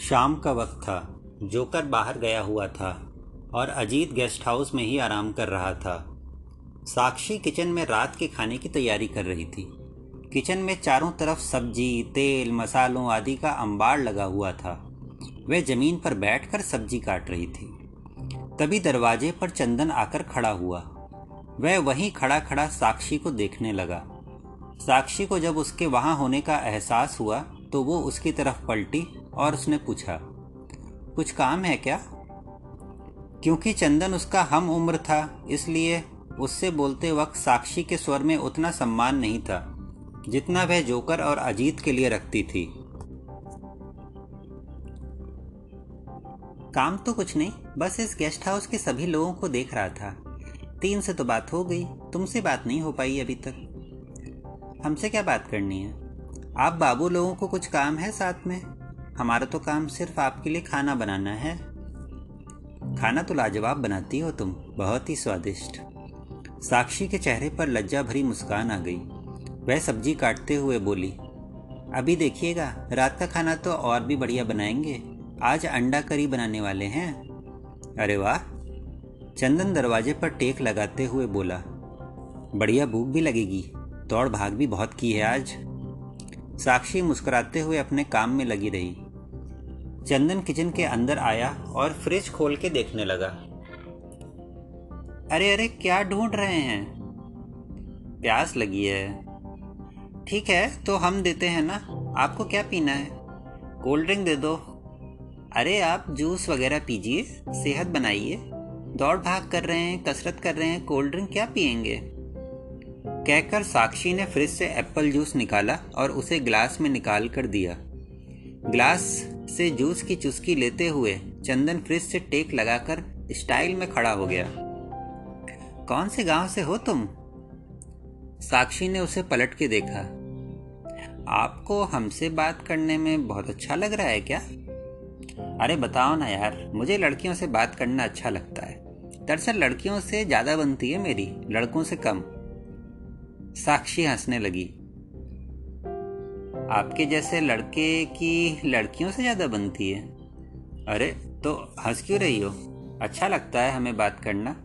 शाम का वक्त था, जोकर बाहर गया हुआ था और अजीत गेस्ट हाउस में ही आराम कर रहा था। साक्षी किचन में रात के खाने की तैयारी कर रही थी। किचन में चारों तरफ़ सब्ज़ी, तेल, मसालों आदि का अंबार लगा हुआ था। वह ज़मीन पर बैठकर सब्ज़ी काट रही थी। तभी दरवाजे पर चंदन आकर खड़ा हुआ। वह वहीं खड़ा खड़ा साक्षी को देखने लगा। साक्षी को जब उसके वहाँ होने का एहसास हुआ तो वो उसकी तरफ़ पलटी और उसने पूछा, कुछ काम है क्या? क्योंकि चंदन उसका हम उम्र था, इसलिए उससे बोलते वक्त साक्षी के स्वर में उतना सम्मान नहीं था, जितना वह जोकर और अजीत के लिए रखती थी। काम तो कुछ नहीं, बस इस गेस्ट हाउस के सभी लोगों को देख रहा था। तीन से तो बात हो गई, तुमसे बात नहीं हो पाई अभी तक। हमसे क्या बात करनी है? आप बाबू लोगों को कुछ काम है साथ में? हमारा तो काम सिर्फ़ आपके लिए खाना बनाना है। खाना तो लाजवाब बनाती हो तुम, बहुत ही स्वादिष्ट। साक्षी के चेहरे पर लज्जा भरी मुस्कान आ गई। वह सब्ज़ी काटते हुए बोली, अभी देखिएगा, रात का खाना तो और भी बढ़िया बनाएँगे। आज अंडा करी बनाने वाले हैं। अरे वाह! चंदन दरवाजे पर टेक लगाते हुए बोला, बढ़िया भूख भी लगेगी दौड़ भाग भी बहुत की है आज। साक्षी मुस्कुराते हुए अपने काम में लगी रही। चंदन किचन के अंदर आया और फ्रिज खोल के देखने लगा। अरे अरे, क्या ढूंढ रहे हैं? प्यास लगी है। ठीक है तो हम देते हैं ना। आपको क्या पीना है? कोल्ड ड्रिंक दे दो। अरे, आप जूस वगैरह पीजिए, सेहत बनाइए। दौड़ भाग कर रहे हैं, कसरत कर रहे हैं, कोल्ड ड्रिंक क्या पियेंगे? कहकर साक्षी ने फ्रिज से एप्पल जूस निकाला और उसे ग्लास में निकाल कर दिया। ग्लास से जूस की चुस्की लेते हुए चंदन फ्रिज से टेक लगाकर स्टाइल में खड़ा हो गया। कौन से गाँव से हो तुम? साक्षी ने उसे पलट के देखा। आपको हमसे बात करने में बहुत अच्छा लग रहा है क्या? अरे बताओ ना यार, मुझे लड़कियों से बात करना अच्छा लगता है। दरअसल लड़कियों से ज़्यादा बनती है मेरी, लड़कों से कम। साक्षी हंसने लगी। आपके जैसे लड़के की लड़कियों से ज़्यादा बनती है? अरे तो हंस क्यों रही हो? अच्छा लगता है हमें बात करना।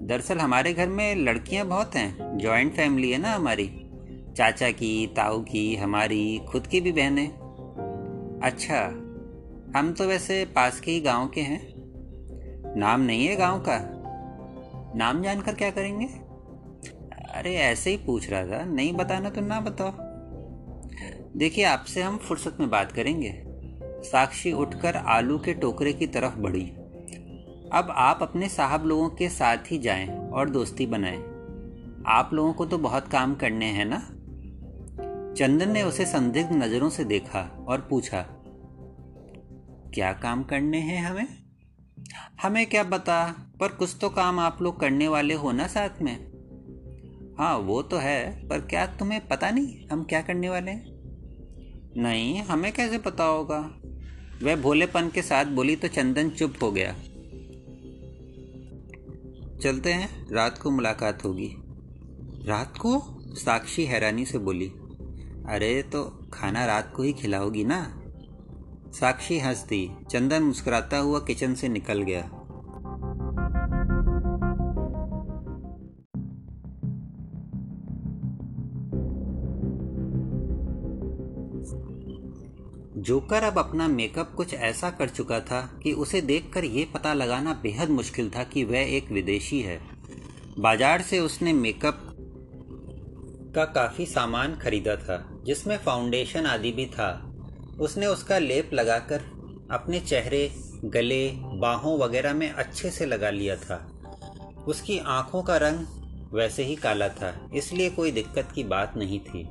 दरअसल हमारे घर में लड़कियाँ बहुत हैं। जॉइंट फैमिली है ना हमारी। चाचा की, ताऊ की, हमारी, खुद की भी बहनें। अच्छा हम तो वैसे पास के ही गाँव के हैं। नाम नहीं है गाँव का। नाम जानकर क्या करेंगे? अरे, ऐसे ही पूछ रहा था। नहीं बताना तो ना बताओ। देखिए, आपसे हम फुर्सत में बात करेंगे। साक्षी उठकर आलू के टोकरे की तरफ़ बढ़ी। अब आप अपने साहब लोगों के साथ ही जाएँ और दोस्ती बनाएँ। आप लोगों को तो बहुत काम करने हैं ना? चंदन ने उसे संदिग्ध नज़रों से देखा और पूछा, क्या काम करने हैं हमें? हमें क्या पता, पर कुछ तो काम आप लोग करने वाले हो ना साथ में? हाँ वो तो है, पर क्या तुम्हें पता नहीं हम क्या करने वाले हैं? नहीं, हमें कैसे पता होगा? वह भोलेपन के साथ बोली तो चंदन चुप हो गया। चलते हैं, रात को मुलाकात होगी। रात को? साक्षी हैरानी से बोली। अरे तो खाना रात को ही खिलाओगी ना? साक्षी हंसती, चंदन मुस्कुराता हुआ किचन से निकल गया। जोकर अब अपना मेकअप कुछ ऐसा कर चुका था कि उसे देखकर यह पता लगाना बेहद मुश्किल था कि वह एक विदेशी है। बाज़ार से उसने मेकअप का काफ़ी सामान खरीदा था, जिसमें फाउंडेशन आदि भी था। उसने उसका लेप लगाकर अपने चेहरे, गले, बाहों वगैरह में अच्छे से लगा लिया था। उसकी आँखों का रंग वैसे ही काला था, इसलिए कोई दिक्कत की बात नहीं थी।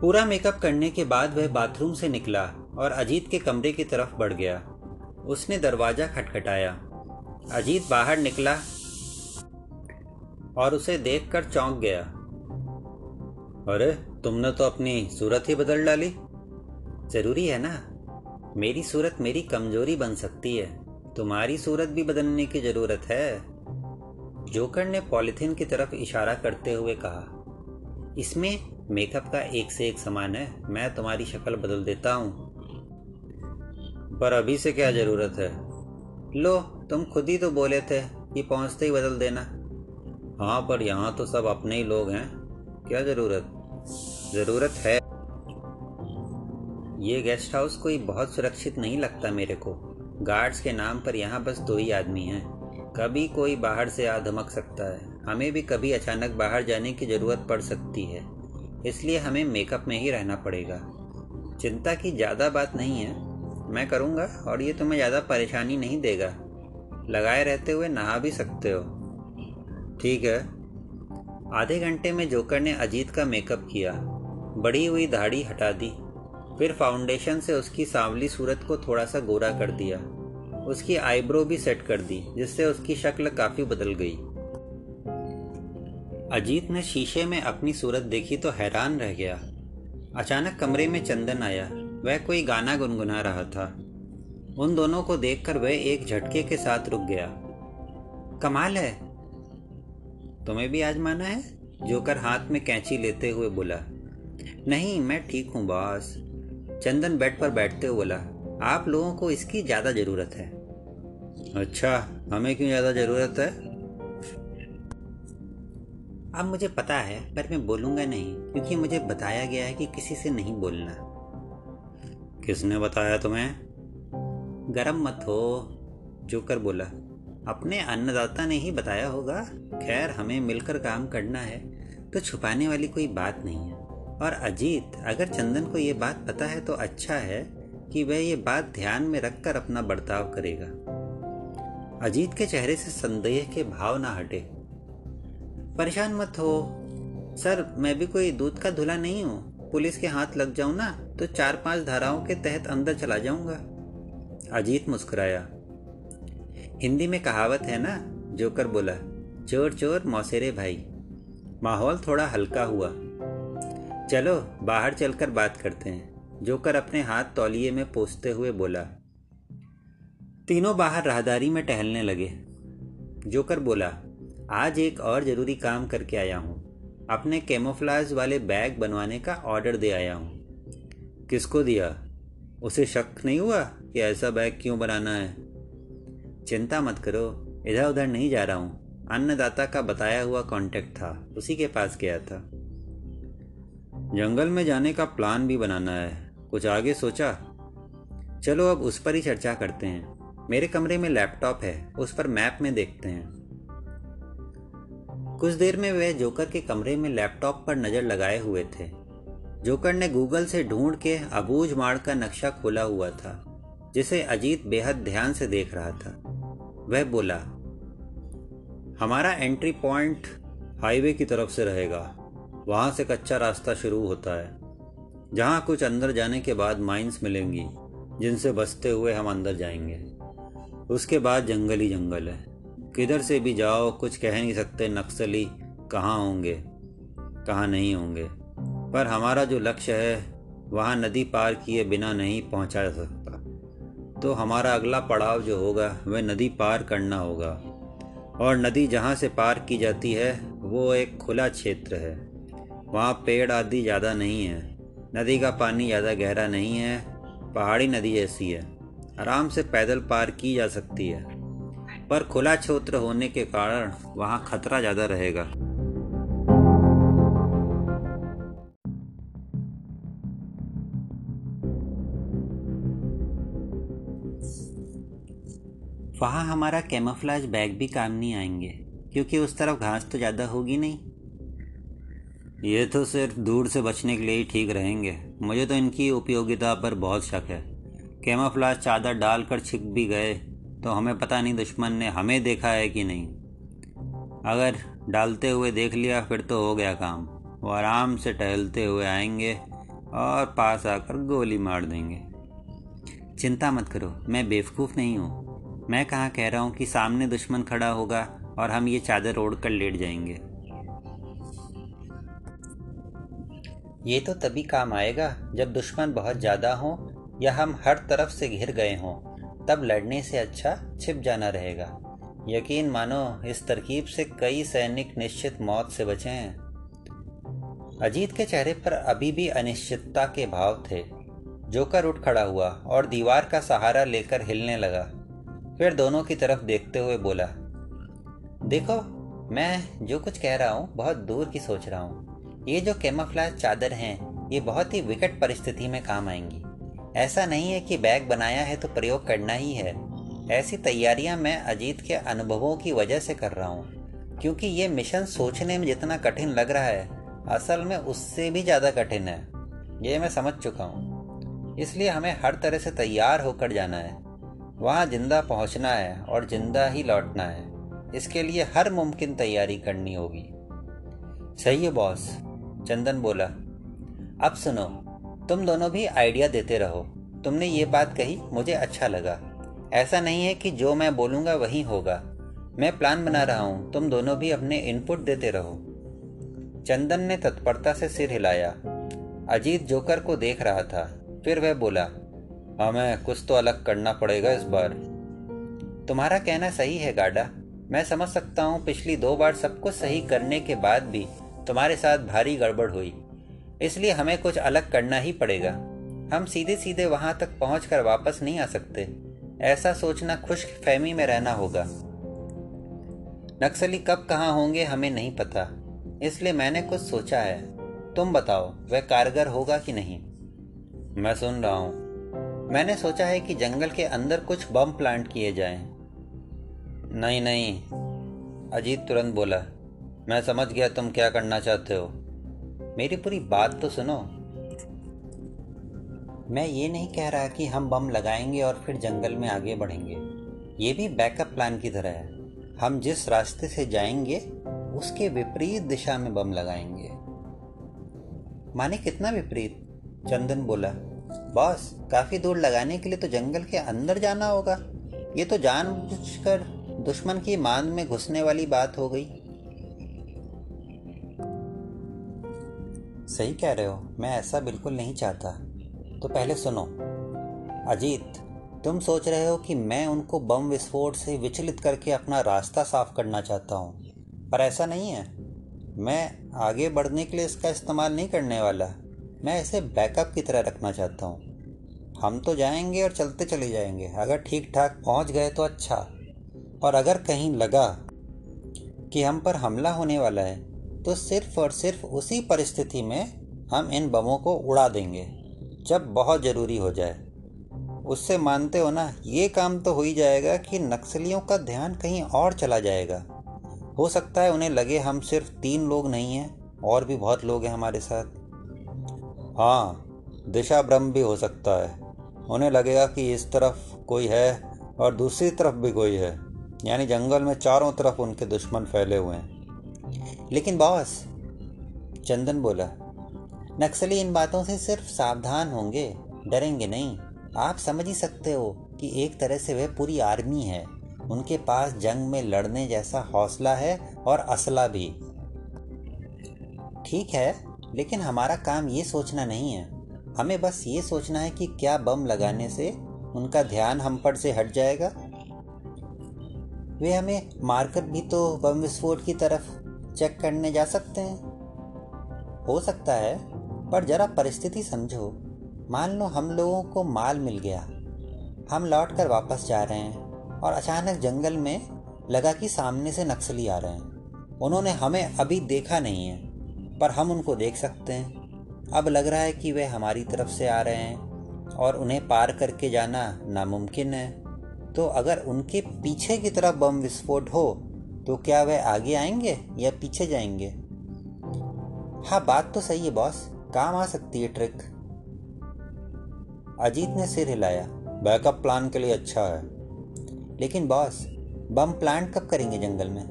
पूरा मेकअप करने के बाद वह बाथरूम से निकला और अजीत के कमरे की तरफ़ बढ़ गया। उसने दरवाज़ा खटखटाया। अजीत बाहर निकला और उसे देखकर चौंक गया। अरे, तुमने तो अपनी सूरत ही बदल डाली। ज़रूरी है ना? मेरी सूरत मेरी कमज़ोरी बन सकती है। तुम्हारी सूरत भी बदलने की ज़रूरत है। जोकर ने पॉलिथीन की तरफ़ इशारा करते हुए कहा। इसमें मेकअप का एक से एक समान है, मैं तुम्हारी शक्ल बदल देता हूँ। पर अभी से क्या ज़रूरत है? लो, तुम खुद ही तो बोले थे कि पहुँचते ही बदल देना। हाँ पर यहाँ तो सब अपने ही लोग हैं। क्या ज़रूरत? ज़रूरत है। ये गेस्ट हाउस कोई बहुत सुरक्षित नहीं लगता मेरे को। गार्ड्स के नाम पर यहाँ बस दो ही आदमी हैं। कभी कोई बाहर से आ धमक सकता है। हमें भी कभी अचानक बाहर जाने की ज़रूरत पड़ सकती है। इसलिए हमें मेकअप में ही रहना पड़ेगा। चिंता की ज़्यादा बात नहीं है। मैं करूँगा और ये तुम्हें ज़्यादा परेशानी नहीं देगा। लगाए रहते हुए नहा भी सकते हो। ठीक है। आधे घंटे में जोकर ने अजीत का मेकअप किया। बड़ी हुई दाढ़ी हटा दी। फिर फाउंडेशन से उसकी सांवली सूरत को थोड़ा सा गोरा कर दिया। उसकी आईब्रो भी सेट कर दी, जिससे उसकी शक्ल काफ़ी बदल गई। अजीत ने शीशे में अपनी सूरत देखी तो हैरान रह गया। अचानक कमरे में चंदन आया। वह कोई गाना गुनगुना रहा था। उन दोनों को देखकर वह एक झटके के साथ रुक गया। कमाल है। तुम्हें भी आजमाना है? जोकर हाथ में कैंची लेते हुए बोला। नहीं, मैं ठीक हूँ, बॉस। चंदन बेड पर बैठते हुए बोला। आप लोगों को इसकी ज़्यादा ज़रूरत है। अच्छा हमें क्यों ज़्यादा ज़रूरत है? अब मुझे पता है, पर मैं बोलूँगा नहीं, क्योंकि मुझे बताया गया है कि किसी से नहीं बोलना। किसने बताया तुम्हें? गरम मत हो, जोकर बोला। अपने अन्नदाता ने ही बताया होगा। खैर, हमें मिलकर काम करना है तो छुपाने वाली कोई बात नहीं है। और अजीत, अगर चंदन को ये बात पता है तो अच्छा है कि वह ये बात ध्यान में रखकर अपना बर्ताव करेगा। अजीत के चेहरे से संदेह के भाव ना हटे। परेशान मत हो। सर, मैं भी कोई दूध का धुला नहीं हूँ। पुलिस के हाथ लग जाऊँ ना तो चार पाँच धाराओं के तहत अंदर चला जाऊँगा। अजीत मुस्कुराया। हिंदी में कहावत है ना, जोकर बोला, चोर चोर, मौसेरे भाई। माहौल थोड़ा हल्का हुआ। चलो, बाहर चलकर बात करते हैं, जोकर अपने हाथ तौलिए में पोसते हुए बोला। तीनों बाहर राहदारी में टहलने लगे। जोकर बोला आज एक और ज़रूरी काम करके आया हूँ। अपने कैमोफ्लाज वाले बैग बनवाने का ऑर्डर दे आया हूँ। किसको दिया? उसे शक नहीं हुआ कि ऐसा बैग क्यों बनाना है? चिंता मत करो इधर उधर नहीं जा रहा हूँ। अन्नदाता का बताया हुआ कांटेक्ट था, उसी के पास गया था। जंगल में जाने का प्लान भी बनाना है, कुछ आगे सोचा? चलो अब उस पर ही चर्चा करते हैं। मेरे कमरे में लैपटॉप है, उस पर मैप में देखते हैं। कुछ देर में वह जोकर के कमरे में लैपटॉप पर नज़र लगाए हुए थे। जोकर ने गूगल से ढूंढ के अबूझ माड़ का नक्शा खोला हुआ था, जिसे अजीत बेहद ध्यान से देख रहा था। वह बोला, हमारा एंट्री पॉइंट हाईवे की तरफ़ से रहेगा। वहाँ से कच्चा रास्ता शुरू होता है, जहाँ कुछ अंदर जाने के बाद माइंस मिलेंगी, जिनसे बसते हुए हम अंदर जाएँगे। उसके बाद जंगल ही जंगल है। किधर से भी जाओ, कुछ कह नहीं सकते नक्सली कहाँ होंगे, कहाँ नहीं होंगे। पर हमारा जो लक्ष्य है, वहाँ नदी पार किए बिना नहीं पहुँचा जा सकता। तो हमारा अगला पड़ाव जो होगा, वह नदी पार करना होगा। और नदी जहाँ से पार की जाती है, वो एक खुला क्षेत्र है। वहाँ पेड़ आदि ज़्यादा नहीं है। नदी का पानी ज़्यादा गहरा नहीं है। पहाड़ी नदी जैसी है। आराम से पैदल पार की जा सकती है। पर खुला क्षेत्र होने के कारण वहाँ खतरा ज़्यादा रहेगा। वहाँ हमारा कैमोफ्लाज बैग भी काम नहीं आएँगे, क्योंकि उस तरफ़ घास तो ज़्यादा होगी नहीं। ये तो सिर्फ़ दूर से बचने के लिए ही ठीक रहेंगे। मुझे तो इनकी उपयोगिता पर बहुत शक है। कैमोफ्लाज चादर डालकर छिप भी गए। तो हमें पता नहीं दुश्मन ने हमें देखा है कि नहीं। अगर डालते हुए देख लिया, फिर तो हो गया काम। वो आराम से टहलते हुए आएँगे और पास आकर गोली मार देंगे। चिंता मत करो, मैं बेवकूफ़ नहीं हूँ। मैं कहाँ कह रहा हूँ कि सामने दुश्मन खड़ा होगा और हम ये चादर ओढ़ कर लेट जाएँगे। ये तो तभी काम आएगा जब दुश्मन बहुत ज़्यादा हो या हम हर तरफ़ से घिर गए हों। तब लड़ने से अच्छा छिप जाना रहेगा। यकीन मानो, इस तरकीब से कई सैनिक निश्चित मौत से बचे हैं। अजीत के चेहरे पर अभी भी अनिश्चितता के भाव थे। जोकर उठ खड़ा हुआ और दीवार का सहारा लेकर हिलने लगा। फिर दोनों की तरफ़ देखते हुए बोला, देखो, मैं जो कुछ कह रहा हूँ, बहुत दूर की सोच रहा हूँ। ये जो कैमोफ्लाज चादर हैं, ये बहुत ही विकट परिस्थिति में काम आएँगी। ऐसा नहीं है कि बैग बनाया है तो प्रयोग करना ही है। ऐसी तैयारियाँ मैं अजीत के अनुभवों की वजह से कर रहा हूँ, क्योंकि ये मिशन सोचने में जितना कठिन लग रहा है, असल में उससे भी ज़्यादा कठिन है। ये मैं समझ चुका हूँ। इसलिए हमें हर तरह से तैयार होकर जाना है। वहाँ ज़िंदा पहुँचना है और ज़िंदा ही लौटना है। इसके लिए हर मुमकिन तैयारी करनी होगी। सही है, बॉस। चंदन बोला, अब सुनो तुम दोनों भी आइडिया देते रहो। तुमने ये बात कही, मुझे अच्छा लगा। ऐसा नहीं है कि जो मैं बोलूँगा वही होगा। मैं प्लान बना रहा हूँ, तुम दोनों भी अपने इनपुट देते रहो। चंदन ने तत्परता से सिर हिलाया। अजीत जोकर को देख रहा था। फिर वह बोला, हमें कुछ तो अलग करना पड़ेगा इस बार। तुम्हारा कहना सही है, गाडा। मैं समझ सकता हूँ, पिछली दो बार सब कुछ सही करने के बाद भी तुम्हारे साथ भारी गड़बड़ हुई। इसलिए हमें कुछ अलग करना ही पड़ेगा। हम सीधे सीधे वहाँ तक पहुँच वापस नहीं आ सकते। ऐसा सोचना खुश फहमी में रहना होगा। नक्सली कब कहाँ होंगे हमें नहीं पता। इसलिए मैंने कुछ सोचा है। तुम बताओ, वह कारगर होगा कि नहीं? मैं सुन रहा हूँ। मैंने सोचा है कि जंगल के अंदर कुछ बम प्लांट किए जाएँ। नहीं नहीं, अजीत तुरंत बोला, मैं समझ गया तुम क्या करना चाहते हो। मेरी पूरी बात तो सुनो। मैं ये नहीं कह रहा कि हम बम लगाएँगे और फिर जंगल में आगे बढ़ेंगे। ये भी बैकअप प्लान की तरह है। हम जिस रास्ते से जाएँगे, उसके विपरीत दिशा में बम लगाएँगे। माने कितना विपरीत? चंदन बोला, बॉस, काफ़ी दूर लगाने के लिए तो जंगल के अंदर जाना होगा। ये तो जानबूझकर दुश्मन की मान में घुसने वाली बात हो गई। सही कह रहे हो, मैं ऐसा बिल्कुल नहीं चाहता। तो पहले सुनो। अजीत, तुम सोच रहे हो कि मैं उनको बम विस्फोट से विचलित करके अपना रास्ता साफ़ करना चाहता हूँ, पर ऐसा नहीं है। मैं आगे बढ़ने के लिए इसका इस्तेमाल नहीं करने वाला। मैं इसे बैकअप की तरह रखना चाहता हूँ। हम तो जाएँगे और चलते चले जाएँगे। अगर ठीक ठाक पहुँच गए तो अच्छा। और अगर कहीं लगा कि हम पर हमला होने वाला है तो सिर्फ़ और सिर्फ़ उसी परिस्थिति में हम इन बमों को उड़ा देंगे, जब बहुत ज़रूरी हो जाए। उससे मानते हो ना, ये काम तो हो ही जाएगा कि नक्सलियों का ध्यान कहीं और चला जाएगा। हो सकता है उन्हें लगे हम सिर्फ़ तीन लोग नहीं हैं, और भी बहुत लोग हैं हमारे साथ। हाँ दिशा भ्रम भी हो सकता है। उन्हें लगेगा कि इस तरफ़ कोई है और दूसरी तरफ़ भी कोई है। यानी जंगल में चारों तरफ़ उनके दुश्मन फैले हुए हैं। लेकिन बॉस, चंदन बोला, नक्सली इन बातों से सिर्फ़ सावधान होंगे, डरेंगे नहीं। आप समझ ही सकते हो कि एक तरह से वह पूरी आर्मी है। उनके पास जंग में लड़ने जैसा हौसला है और असला भी। ठीक है, लेकिन हमारा काम ये सोचना नहीं है। हमें बस ये सोचना है कि क्या बम लगाने से उनका ध्यान हम पर से हट जाएगा। वे हमें मारकर भी तो बम विस्फोट की तरफ़ चेक करने जा सकते हैं। हो सकता है, पर जरा परिस्थिति समझो। मान लो हम लोगों को माल मिल गया। हम लौट कर वापस जा रहे हैं और अचानक जंगल में लगा कि सामने से नक्सली आ रहे हैं। उन्होंने हमें अभी देखा नहीं है, पर हम उनको देख सकते हैं। अब लग रहा है कि वे हमारी तरफ़ से आ रहे हैं और उन्हें पार करके जाना नामुमकिन है। तो अगर उनके पीछे की तरफ़ बम विस्फोट हो तो क्या वे आगे आएँगे या पीछे जाएँगे? हाँ बात तो सही है, बॉस। काम आ सकती है, ट्रिक। अजीत ने सिर हिलाया। बैकअप प्लान के लिए अच्छा है। लेकिन, बॉस, बम प्लांट कब करेंगे जंगल में?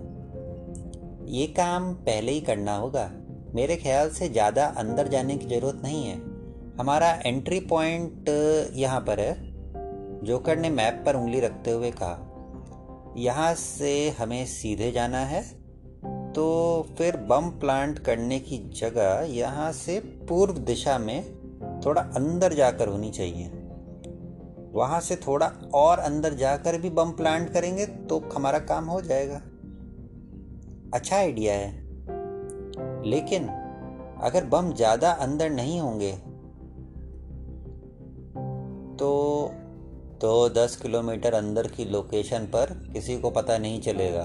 ये काम पहले ही करना होगा। मेरे ख्याल से ज़्यादा अंदर जाने की ज़रूरत नहीं है। हमारा एंट्री पॉइंट यहाँ पर है। जोकर ने मैप पर उंगली रखते हुए कहा। यहाँ से हमें सीधे जाना है। तो फिर बम प्लांट करने की जगह यहाँ से पूर्व दिशा में थोड़ा अंदर जाकर होनी चाहिए। वहाँ से थोड़ा और अंदर जाकर भी बम प्लांट करेंगे तो हमारा काम हो जाएगा। अच्छा आइडिया है। लेकिन अगर बम ज़्यादा अंदर नहीं होंगे तो दस किलोमीटर अंदर की लोकेशन पर किसी को पता नहीं चलेगा।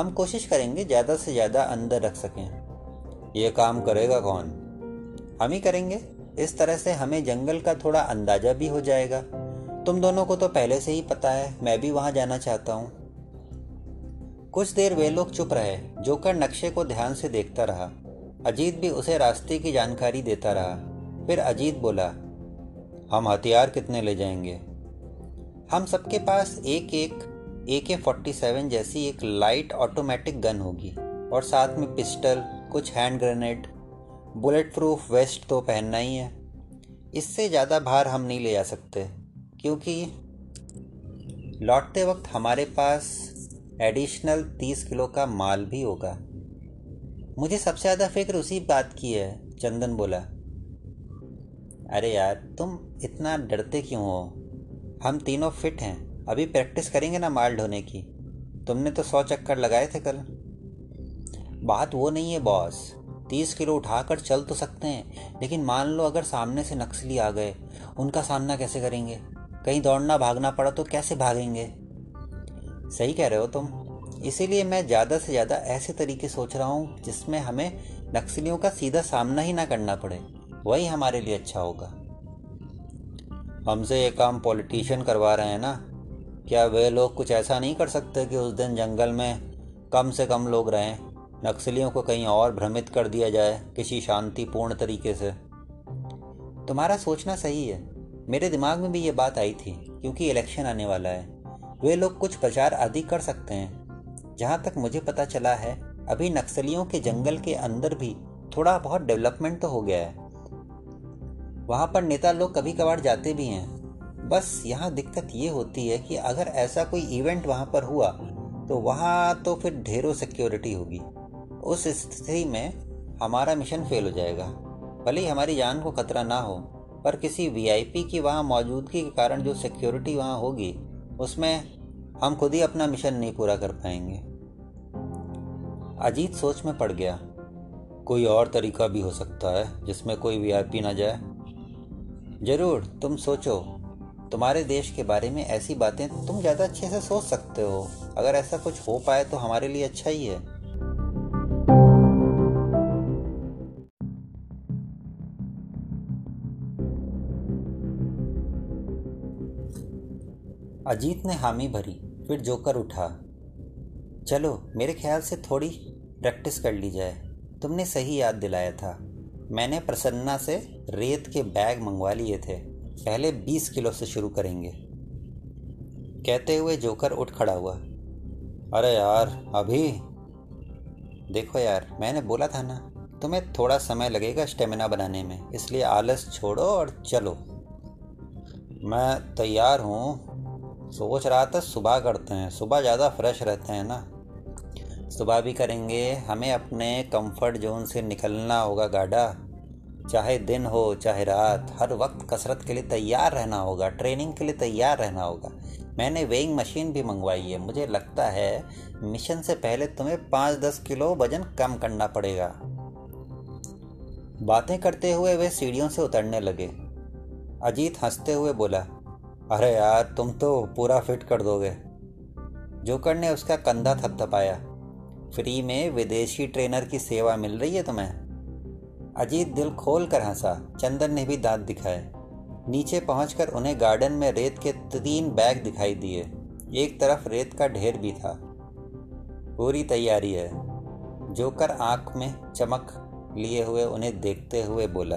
हम कोशिश करेंगे ज़्यादा से ज़्यादा अंदर रख सकें। ये काम करेगा कौन? हम ही करेंगे। इस तरह से हमें जंगल का थोड़ा अंदाज़ा भी हो जाएगा। तुम दोनों को तो पहले से ही पता है, मैं भी वहाँ जाना चाहता हूँ। कुछ देर वे लोग चुप रहे, जोकर नक्शे को ध्यान से देखता रहा। अजीत भी उसे रास्ते की जानकारी देता रहा। फिर अजीत बोला हम हथियार कितने ले जाएँगे? हम सबके पास एक एक ए के फोर्टी सेवन जैसी एक लाइट ऑटोमेटिक गन होगी और साथ में पिस्टल कुछ hand grenade bullet proof vest तो पहनना ही है। इससे ज़्यादा भार हम नहीं ले जा सकते, क्योंकि लौटते वक्त हमारे पास एडिशनल तीस किलो का माल भी होगा। मुझे सबसे ज़्यादा फ़िक्र उसी बात की है, चंदन बोला। अरे यार, तुम इतना डरते क्यों हो? हम तीनों फिट हैं। अभी प्रैक्टिस करेंगे ना माल ढोने की। तुमने तो सौ चक्कर लगाए थे कल। बात वो नहीं है बॉस तीस किलो उठाकर चल तो सकते हैं, लेकिन मान लो अगर सामने से नक्सली आ गए, उनका सामना कैसे करेंगे? कहीं दौड़ना भागना पड़ा तो कैसे भागेंगे? सही कह रहे हो तुम। इसीलिए मैं ज़्यादा से ज़्यादा ऐसे तरीके सोच रहा हूँ जिसमें हमें नक्सलियों का सीधा सामना ही ना करना पड़े। वही हमारे लिए अच्छा होगा। हमसे ये काम पॉलिटिशियन करवा रहे हैं ना। क्या वे लोग कुछ ऐसा नहीं कर सकते कि उस दिन जंगल में कम से कम लोग रहें, नक्सलियों को कहीं और भ्रमित कर दिया जाए किसी शांतिपूर्ण तरीके से? तुम्हारा सोचना सही है। मेरे दिमाग में भी ये बात आई थी, क्योंकि इलेक्शन आने वाला है। वे लोग कुछ प्रचार आदि कर सकते हैं। जहाँ तक मुझे पता चला है, अभी नक्सलियों के जंगल के अंदर भी थोड़ा बहुत डेवलपमेंट तो हो गया है। वहाँ पर नेता लोग कभी कभार जाते भी हैं। बस यहाँ दिक्कत ये होती है कि अगर ऐसा कोई इवेंट वहाँ पर हुआ तो वहाँ तो फिर ढेरों सिक्योरिटी होगी। उस स्थिति में हमारा मिशन फेल हो जाएगा। भले ही हमारी जान को खतरा ना हो, पर किसी वीआईपी की वहाँ मौजूदगी के कारण जो सिक्योरिटी वहाँ होगी, उसमें हम खुद ही अपना मिशन नहीं पूरा कर पाएँगे। अजीत सोच में पड़ गया। कोई और तरीका भी हो सकता है जिसमें कोई वीआईपी ना जाए। ज़रूर, तुम सोचो। तुम्हारे देश के बारे में ऐसी बातें तुम ज़्यादा अच्छे से सोच सकते हो। अगर ऐसा कुछ हो पाए तो हमारे लिए अच्छा ही है। अजीत ने हामी भरी, फिर जोकर उठा। चलो, मेरे ख्याल से थोड़ी प्रैक्टिस कर ली जाए। तुमने सही याद दिलाया था। मैंने प्रसन्ना से रेत के बैग मंगवा लिए थे। पहले बीस किलो से शुरू करेंगे। कहते हुए जोकर उठ खड़ा हुआ। अरे यार, अभी? देखो यार, मैंने बोला था ना, तुम्हें थोड़ा समय लगेगा स्टेमिना बनाने में, इसलिए आलस छोड़ो और चलो। मैं तैयार हूँ। सोच रहा था सुबह करते हैं, सुबह ज़्यादा फ्रेश रहते हैं ना। सुबह भी करेंगे। हमें अपने कंफर्ट जोन से निकलना होगा गाड़ा। चाहे दिन हो, चाहे रात, हर वक्त कसरत के लिए तैयार रहना होगा ट्रेनिंग के लिए तैयार रहना होगा। मैंने वेइंग मशीन भी मंगवाई है। मुझे लगता है मिशन से पहले तुम्हें पाँच दस किलो वज़न कम करना पड़ेगा। बातें करते हुए वे सीढ़ियों से उतरने लगे। अजीत हँसते हुए बोला, अरे यार, तुम तो पूरा फिट कर दोगे। जोकर ने उसका कंधा थपथपाया। फ्री में विदेशी ट्रेनर की सेवा मिल रही है तुम्हें? अजीत दिल खोल कर हंसा। चंदन ने भी दांत दिखाए। नीचे पहुंचकर उन्हें गार्डन में रेत के तीन बैग दिखाई दिए। एक तरफ़ रेत का ढेर भी था। पूरी तैयारी है। जोकर आँख में चमक लिए हुए उन्हें देखते हुए बोला